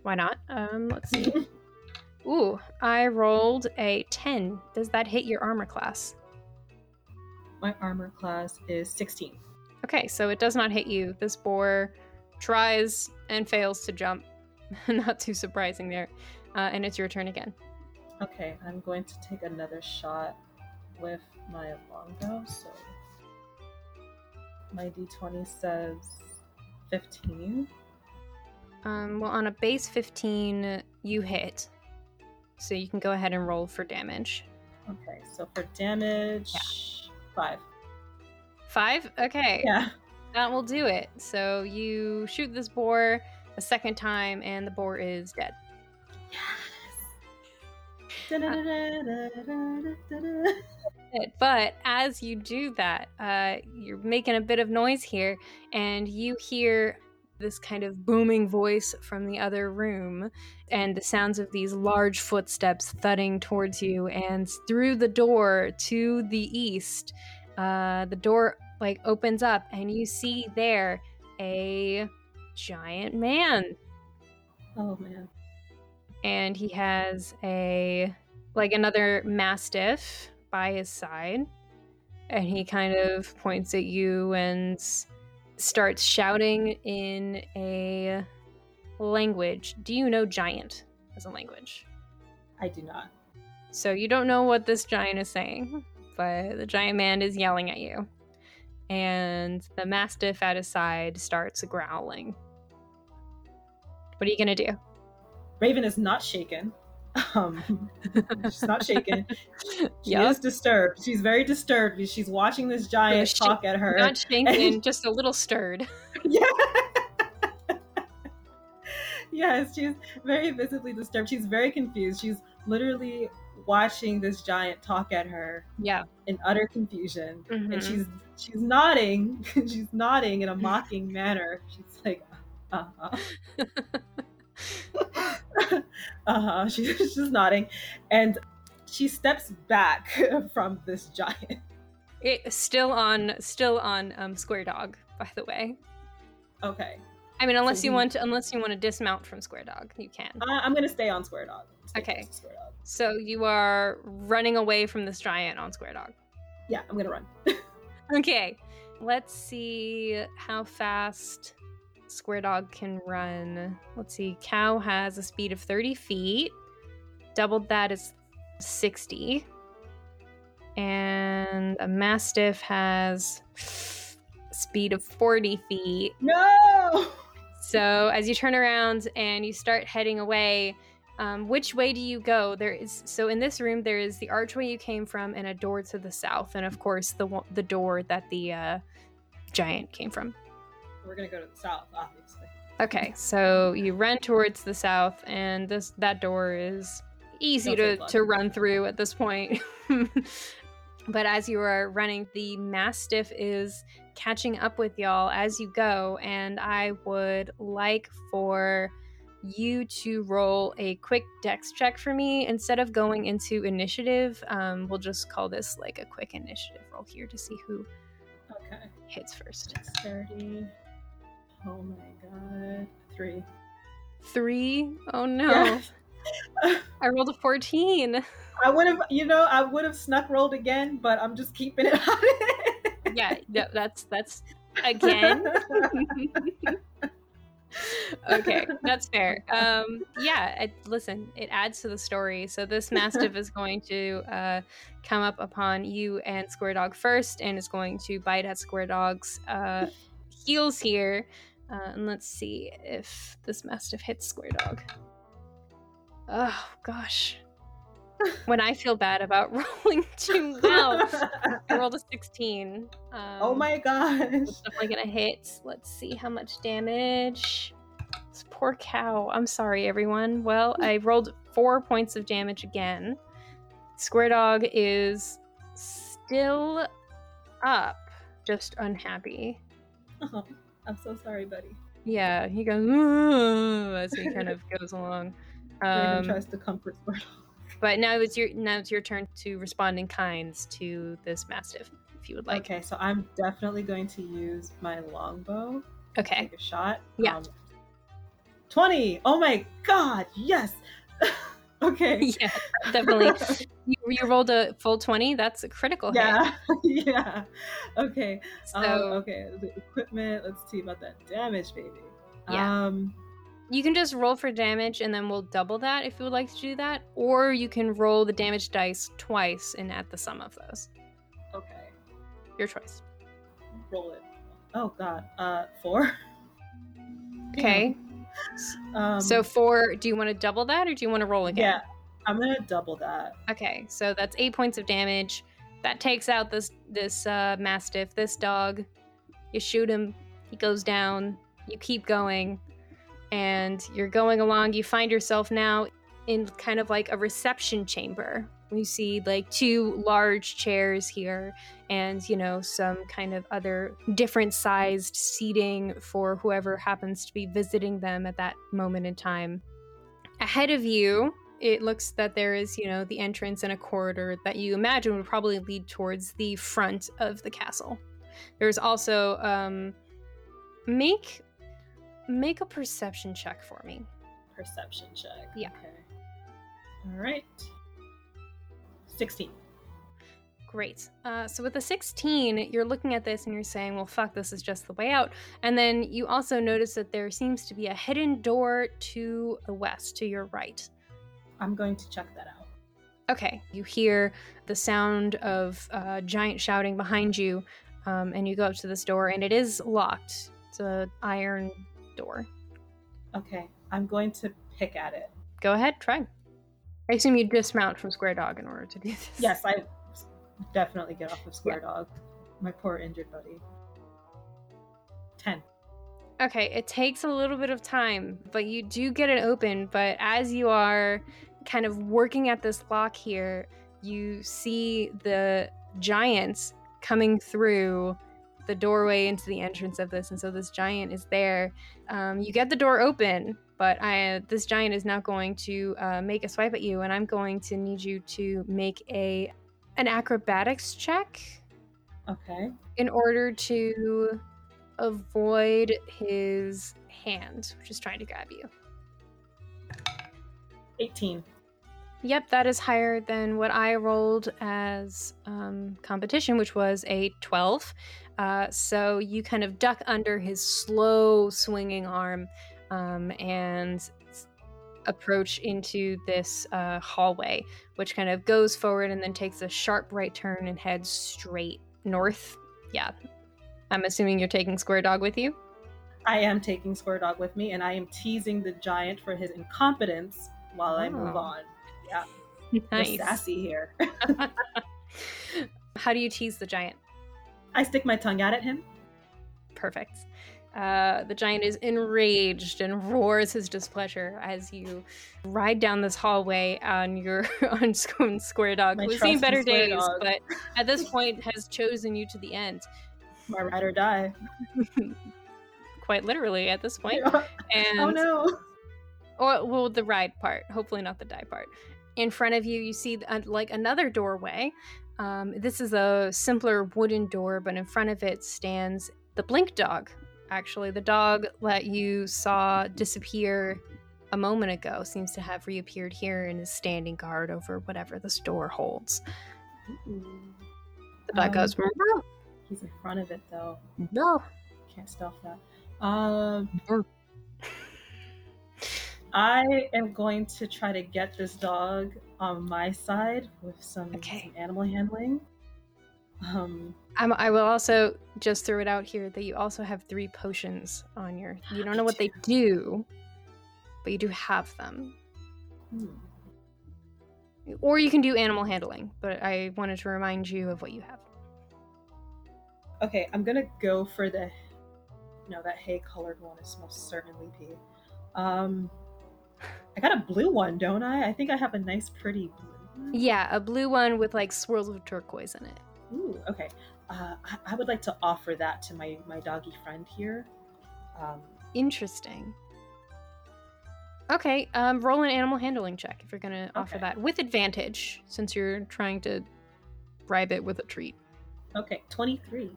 Why not? Um, let's see. Ooh, I rolled a 10. Does that hit your armor class? my armor class is 16. Okay, so it does not hit you. This boar tries and fails to jump. not too surprising there. Uh, and it's your turn again. Okay, I'm going to take another shot with my longbow. So my d20 says 15. Um, well, on a base 15, you hit. So you can go ahead and roll for damage. Okay, so for damage, five. Five? Okay. Yeah. That will do it. So you shoot this boar a second time, and the boar is dead. Da-da-da-da-da-da-da-da. But as you do that, uh, you're making a bit of noise here, and you hear this kind of booming voice from the other room, and the sounds of these large footsteps thudding towards you. And through the door to the east, uh, the door like opens up, and you see there a giant man. Oh man. and he has a like another mastiff by his side. And he kind of points at you and starts shouting in a language. Do you know giant as a language? I do not. so you don't know what this giant is saying but the giant man is yelling at you. And the mastiff at his side starts growling what are you gonna do Raven is not shaken. Um, she's not shaken. She Yup. is disturbed. She's very disturbed she's watching this giant she- talk at her. not shaken just a little stirred Yeah. yes, she's very visibly disturbed. She's very confused. She's literally watching this giant talk at her yeah in utter confusion. And Mhm. she's she's nodding. she's nodding in a mocking manner. She's like, uh-huh. Uh-huh. She's just nodding. And she steps back from this giant. It still on still on um, Square Dog, by the way. Okay. I mean, unless So you we- want to, unless you want to dismount from Square Dog, you can. Uh, I'm gonna stay on Square Dog. Okay. Square Dog. So you are running away from this giant on Square Dog. Yeah, I'm gonna run. Okay, let's see how fast Square Dog can run. Let's see. Cow has a speed of 30 feet. Doubled that is 60. And a Mastiff has speed of 40 feet. No. So as you turn around and you start heading away, um, which way do you go? There is so in this room there is the archway you came from and a door to the south, and of course the the door that the uh, giant came from. We're gonna go to the south, obviously. Okay, so you run towards the south, and this that door is easy Don't to, to run through at this point. but as you are running, the mastiff is catching up with y'all as you go, and I would like for you to roll a quick dex check for me instead of going into initiative. Um, we'll just call this like a quick initiative roll here to see who Okay. hits first. Dexterity. Oh my god. Three. Three? Oh no. Yes. I rolled a 14. I would have, you know, I would have snuck rolled again, but I'm just keeping it on. Yeah, no, that's that's again. okay, that's fair. Um, yeah, it, listen, it adds to the story. So this mastiff is going to uh, come up upon you and Square Dog first, and is going to bite at Square Dog's uh, heels here. Uh, and let's see if this mastiff hits Square Dog. Oh gosh, when I feel bad about rolling too well, I rolled a sixteen. Um, oh my gosh. it's definitely gonna hit. Let's see how much damage. This poor cow. I'm sorry, everyone. Well, I rolled four points of damage again. Square Dog is still up, just unhappy. Oh, I'm so sorry, buddy. Yeah, he goes as he kind of goes along. Um, tries to comfort Squirtle. but now it's your now it's your turn to respond in kinds to this mastiff, if you would like. okay, so I'm definitely going to use my longbow. Okay. Take a shot. Yeah. Um, 20. Oh my god, yes. okay. yeah, definitely. You, you rolled a full twenty. That's a critical hit. Yeah. yeah. Okay. So um, okay. The equipment. Let's see about that damage, baby. Yeah. Um. You can just roll for damage and then we'll double that if you would like to do that. Or you can roll the damage dice twice and add the sum of those. Okay. Your choice. Roll it. Oh god. Uh. Four. Okay. Um, so four. do you want to double that or do you want to roll again? I'm gonna double that. Okay, so that's eight points of damage. That takes out this this uh, mastiff, this dog. You shoot him, he goes down. You keep going, and you're going along. You find yourself now in kind of like a reception chamber. You see like two large chairs here, and you know some kind of other different sized seating for whoever happens to be visiting them at that moment in time. Ahead of you it looks that there is, you know, the entrance and a corridor that you imagine would probably lead towards the front of the castle. There's also um make make a perception check for me. Perception check. Yeah. Okay. All right. Sixteen. Great. Uh, so with the 16, you're looking at this and you're saying, well, fuck, this is just the way out. And then you also notice that there seems to be a hidden door to the west, to your right. I'm going to check that out. Okay, you hear the sound of uh, giant shouting behind you, um, and you go up to this door, and it is locked. It's a iron door. Okay. I'm going to pick at it. Go ahead, try. I assume you dismount from Square Dog in order to do this. Yes, I definitely get off of Square Dog. My poor injured buddy. Ten. Okay, it takes a little bit of time, but you do get it open. But as you are kind of working at this lock here, you see the giants coming through the doorway into the entrance of this, and so this giant is there. Um, you get the door open, but I, this giant is now going to uh, make a swipe at you, and I'm going to need you to make a an acrobatics check Okay. in order to avoid his hand, which is trying to grab you. Eighteen. Yep, that is higher than what I rolled as um, competition, which was a 12. Uh, so you kind of duck under his slow swinging arm um, and approach into this uh, hallway, which kind of goes forward and then takes a sharp right turn and heads straight north. Yeah. I'm assuming you're taking Square Dog with you? I am taking Square Dog with me, and I am teasing the giant for his incompetence while I move Oh. on. Yeah, Nice. we're sassy here. How do you tease the giant? I stick my tongue out at him. Perfect. Uh, the giant is enraged and roars his displeasure as you ride down this hallway on your on Square Dog, My who's seen better days, Dog. but at this point has chosen you to the end. My ride or die. Quite literally at this point. And oh no. Or well the ride part hopefully not the die part in front of you you see uh, like another doorway um, this is a simpler wooden door but in front of it stands the blink dog actually the dog that you saw disappear a moment ago seems to have reappeared here and is standing guard over whatever this door holds the dog Um, goes. He's in front of it though. no Can't stealth that. Um, Brr. I am going to try to get this dog on my side with some, Okay. some animal handling. Um, I'm, I will also just throw it out here that you also have three potions on your. You don't know what they do, but you do have them. hmm. Or you can do animal handling, but I wanted to remind you of what you have. Okay, I'm gonna go for the. No, that hay colored one is most certainly P. Um, I got a blue one, don't I? I think I have a nice, pretty blue. one. Yeah, a blue one with like swirls of turquoise in it. Ooh, okay. Uh, I, I would like to offer that to my my doggy friend here. Um, Interesting. Okay, um, roll an animal handling check if you're gonna offer that with advantage, since you're trying to bribe it with a treat. okay, twenty three.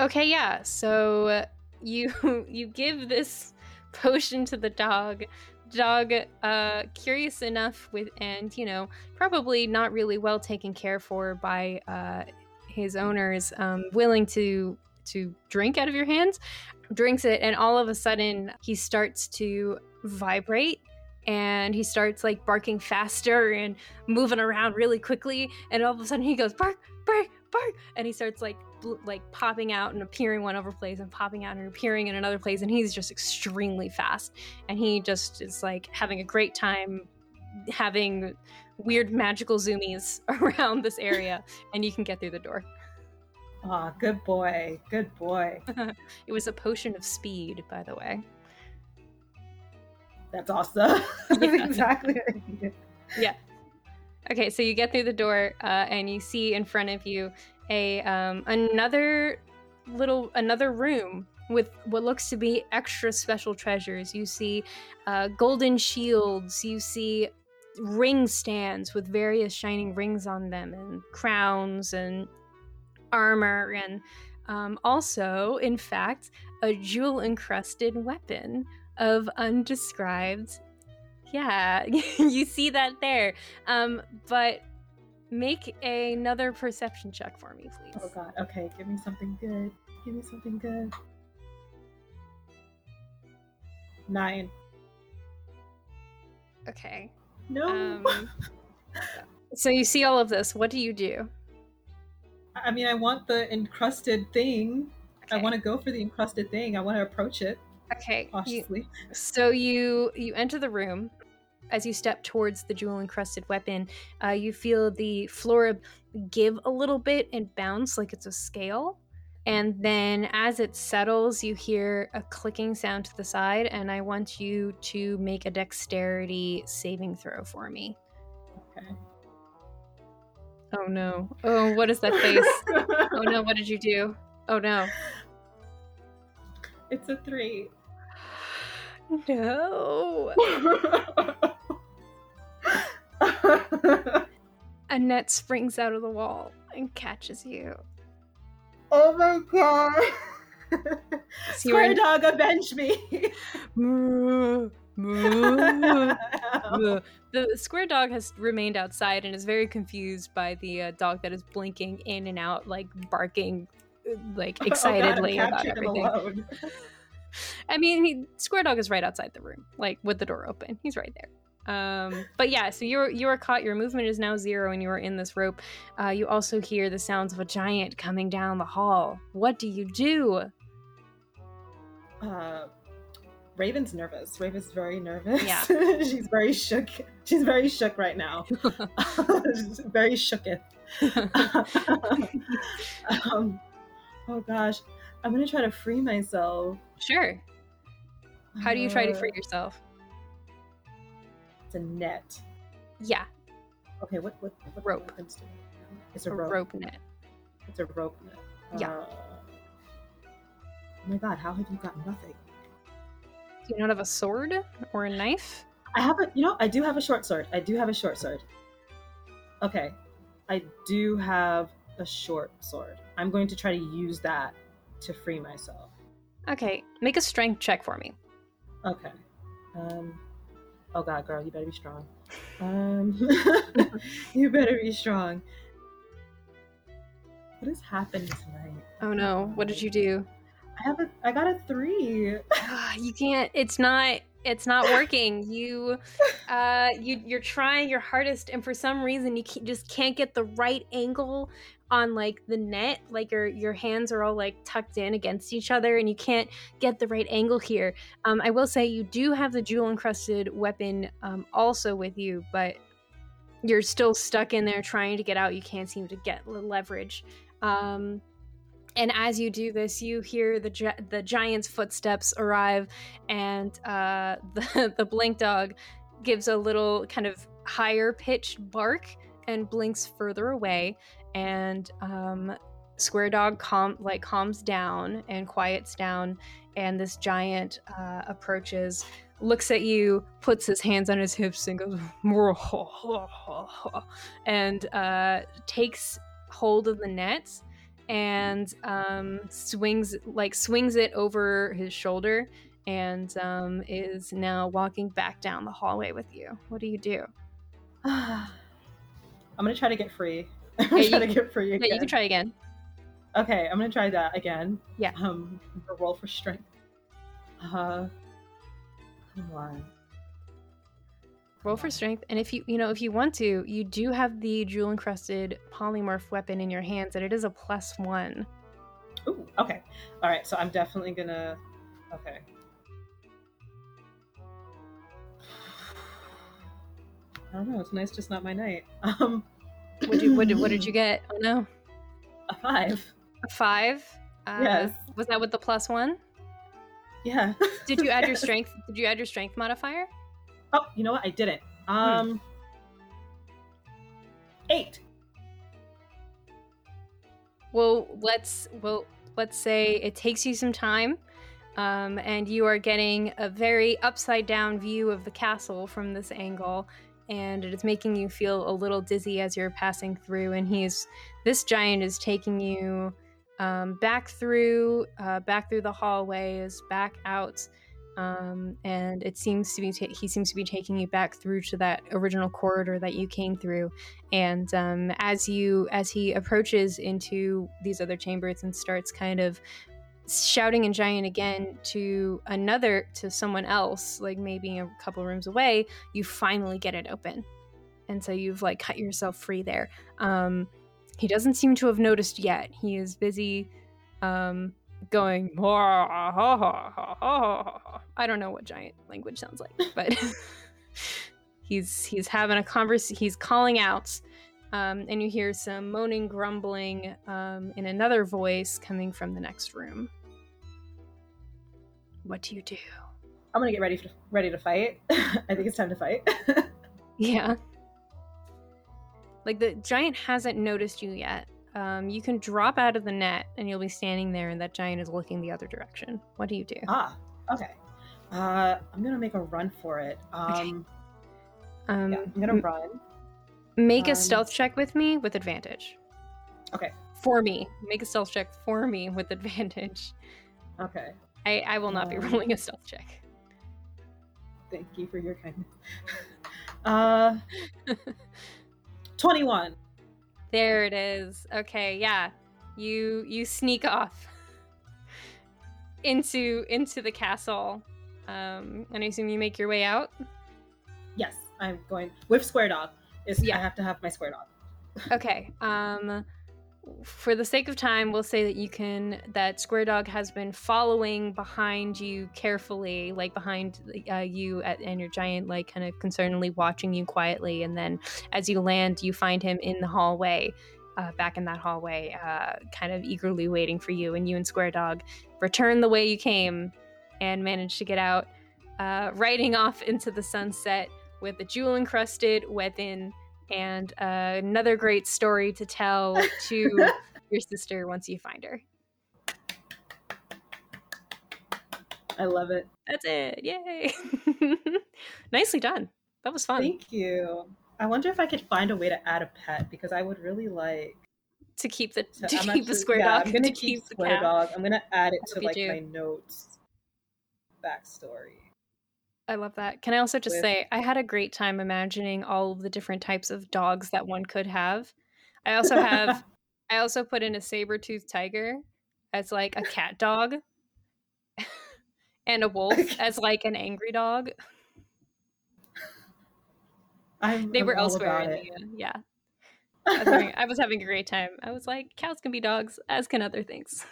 Okay, yeah. So uh, you you give this potion to the dog. Dog, uh, curious enough with, and you know, probably not really well taken care for by uh, his owners, um, willing to to drink out of your hands, drinks it, and all of a sudden he starts to vibrate. And he starts like barking faster and moving around really quickly. And all of a sudden he goes bark, bark, bark, and he starts like like popping out and appearing one over place and popping out and appearing in another place and he's just extremely fast and he just is like having a great time having weird magical zoomies around this area and you can get through the door Ah, good boy, good boy. it was a potion of speed by the way That's awesome. That's Yeah. exactly. what I needed. Okay, so you get through the door uh, and you see in front of you a um, another little another room with what looks to be extra special treasures. You see uh, golden shields. You see ring stands with various shining rings on them, and crowns and armor, and um, also, in fact, a jewel encrusted weapon of undescribed. Yeah, you see that there. Um, but make another perception check for me, please. Oh god. Okay, give me something good. Give me something good. Nine. Okay. No. Um, so you see all of this. What do you do? I mean, I want the encrusted thing. I want to go for the encrusted thing. I want to approach it Okay. you- cautiously. so you you enter the room. As you step towards the jewel encrusted weapon, uh, you feel the floor give a little bit and bounce like it's a scale. And then as it settles, you hear a clicking sound to the side, and I want you to make a dexterity saving throw for me. Okay. Oh no. Oh, what is that face? oh no, what did you do? Oh no. It's a three. No. A net springs out of the wall and catches you. oh my god. So Square in- dog, avenge me. Moo, moo, moo. The square dog has remained outside and is very confused by the uh, dog that is blinking in and out, like barking, like excitedly oh god, about everything. alone. I mean, he, square dog is right outside the room, like with the door open. He's right there. Um, but yeah, so you're you are caught. Your movement is now zero, and you are in this rope. Uh, you also hear the sounds of a giant coming down the hall. What do you do? Uh, Raven's nervous. Raven's very nervous. Yeah. She's very shook. She's very shook right now. Very shooketh. um, oh gosh. I'm gonna try to free myself. Sure. How do you try to free Uh, yourself? It's a net. Yeah, Okay, what what, what Rope. It's a a rope. rope net. It's a rope net. Yeah. Uh, my god, how have you got nothing? Do you not have a sword or a knife? I have a, you know, I do have a short sword. I do have a short sword. Okay, I do have a short sword. I'm going to try to use that to free myself. Okay, make a strength check for me. Okay. Um. Oh God, girl, you better be strong. Um. you better be strong. What has happened tonight? Oh no, what did you do? I have a. I got a three. you can't. It's not. It's not working. You, uh, you you're trying your hardest, and for some reason you can't, just can't get the right angle on like the net like your your hands are all like tucked in against each other and you can't get the right angle here. Um, i will say you do have the jewel encrusted weapon um, also with you but you're still stuck in there trying to get out. You can't seem to get the leverage. Um, and as you do this you hear the gi- the giant's footsteps arrive and uh, the the blink dog gives a little kind of higher pitched bark and blinks further away and um, Square Dog calm like calms down and quiets down, and this giant uh, approaches, looks at you, puts his hands on his hips, and goes and uh, takes hold of the net and um, swings like swings it over his shoulder and um, is now walking back down the hallway with you. What do you do? I'm gonna try to get free. I'm yeah, trying to get free again. Yeah, you can try again. Okay, I'm gonna try that again. Yeah. Um, roll for strength. Uh, come on. Roll for strength, and if you you know if you want to, you do have the jewel encrusted polymorph weapon in your hands, and it is a plus one. Ooh, okay. All right, so I'm definitely gonna. Okay. I don't know. Tonight's just not my night. Um. What did, what did what did you get? Oh no. A five. A five. Uh, yes. Was that with the plus one? Yeah. did you add yes. your strength? Did you add your strength modifier? Oh, you know what? I didn't. Um. Hmm. Eight. Well, let's well let's say it takes you some time. Um, and you are getting a very upside down view of the castle from this angle and it is making you feel a little dizzy as you're passing through. And he's this giant is taking you um, back through, uh, back through the hallways, back out, um, and it seems to be ta- he seems to be taking you back through to that original corridor that you came through. And um, as you as he approaches into these other chambers and starts kind of shouting and giant again to another to someone else like maybe a couple rooms away you finally get it open. And so you've like cut yourself free there. Um he doesn't seem to have noticed yet. He is busy um going i don't know what giant language sounds like but he's he's having a converse he's calling out um, and you hear some moaning grumbling um, in another voice coming from the next room what do you do? I'm gonna get ready for, ready to fight. I think it's time to fight. yeah. Like the giant hasn't noticed you yet. Um, you can drop out of the net and you'll be standing there, and that giant is looking the other direction. What do you do? Ah, okay. Uh, I'm gonna make a run for it. Um, okay. um yeah, I'm gonna m- run. Make um, a stealth check with me with advantage. Okay. For me, make a stealth check for me with advantage. Okay. I, I will not be rolling a stealth check. Thank you for your kindness. uh, 21. There it is. Okay, yeah. You you sneak off into into the castle. Um, and I assume you make your way out. Yes, I'm going with Square Dog. Is yeah. I have to have my Square Dog. okay. Um, for the sake of time, we'll say that you can that Square Dog has been following behind you carefully, like behind uh, you at, and your giant, like kind of concernedly watching you quietly. And then as you land, you find him in the hallway, uh, back in that hallway, uh, kind of eagerly waiting for you. And you and Square Dog return the way you came and manage to get out, uh, riding off into the sunset with a jewel encrusted weapon and uh, another great story to tell to your sister once you find her. I love it. That's it. Yay. Nicely done. That was fun. Thank you. I wonder if I could find a way to add a pet because I would really like to keep the to, I'm keep actually- the square yeah, dog. I'm gonna to keep, the square dog. I'm gonna add it to like do. my notes backstory. I love that. Can I also just With- say I had a great time imagining all of the different types of dogs that one could have. I also have I also put in a saber-toothed tiger as like a cat dog and a wolf as like an angry dog. I'm, They I'm were elsewhere in the uh, yeah. I was, having, I was having a great time. I was like, cows can be dogs, as can other things.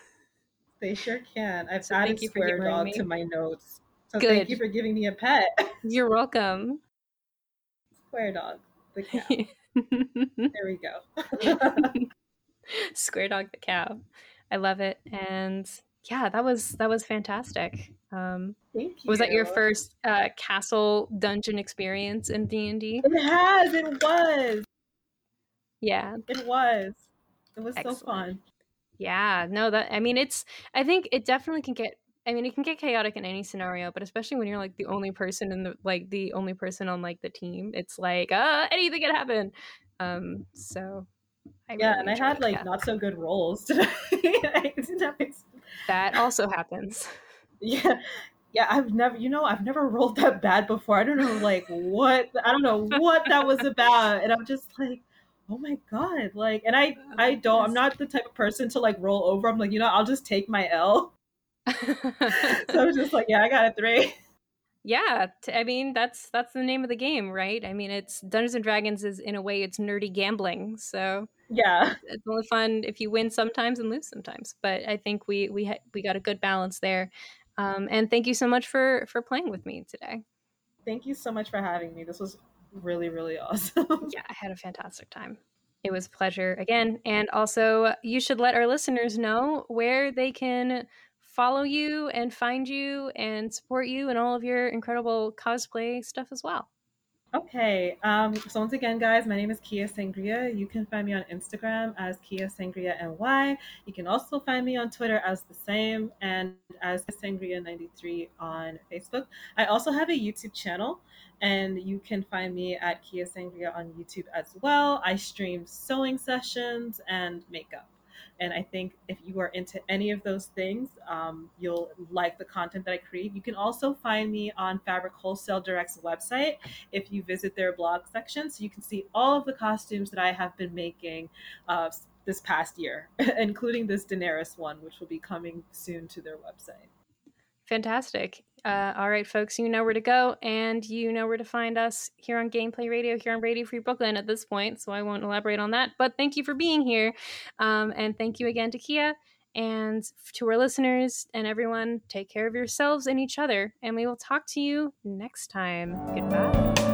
They sure can. I've So added thank you for square dog me. to my notes. So Good. thank you for giving me a pet. You're welcome. square dog. The cat. there we go. Square dog the cow. I love it. And yeah, that was that was fantastic. Um, Thank you. was that your first uh, castle dungeon experience in D and D? It has. It was. Yeah, It was. It was so fun. yeah. No, that I mean, it's. I think it definitely can get. I mean, it can get chaotic in any scenario, but especially when you're like the only person in the like the only person on like the team, it's like uh anything can happen. Um, so I Yeah, really and I had like yeah. not so good rolls today. I didn't have ex- that also happens. yeah, yeah. I've never, you know, I've never rolled that bad before. I don't know, like what. I don't know what that was about, and I'm just like, oh my god, like. And I, I don't. I'm not the type of person to like roll over. I'm like, you know, I'll just take my L. So I was just like, yeah, I got a three. yeah t- i mean that's that's the name of the game right i mean it's dungeons and dragons is in a way it's nerdy gambling so Yeah, it's only fun if you win sometimes and lose sometimes but i think we we ha- we got a good balance there um, and thank you so much for for playing with me today thank you so much for having me. This was really, really awesome. yeah i had a fantastic time it was a pleasure again and also you should let our listeners know where they can follow you and find you and support you and all of your incredible cosplay stuff as well Okay. Um, so once again, guys, my name is Kia Sangria. You can find me on Instagram as Kia Sangria NY. You can also find me on Twitter as the same and as Sangria93 on Facebook. I also have a YouTube channel, and you can find me at Kia Sangria on YouTube as well. I stream sewing sessions and makeup. And I think if you are into any of those things, um, you'll like the content that I create. You can also find me on Fabric Wholesale Direct's website if you visit their blog section. So you can see all of the costumes that I have been making uh, this past year, including this Daenerys one, which will be coming soon to their website. Fantastic. Uh, all right, folks, you know where to go, and you know where to find us here on Gameplay Radio, here on Radio Free Brooklyn at this point, so I won't elaborate on that. But thank you for being here. Um, and thank you again to Kia. And to our listeners and everyone, take care of yourselves and each other. And we will talk to you next time. Goodbye.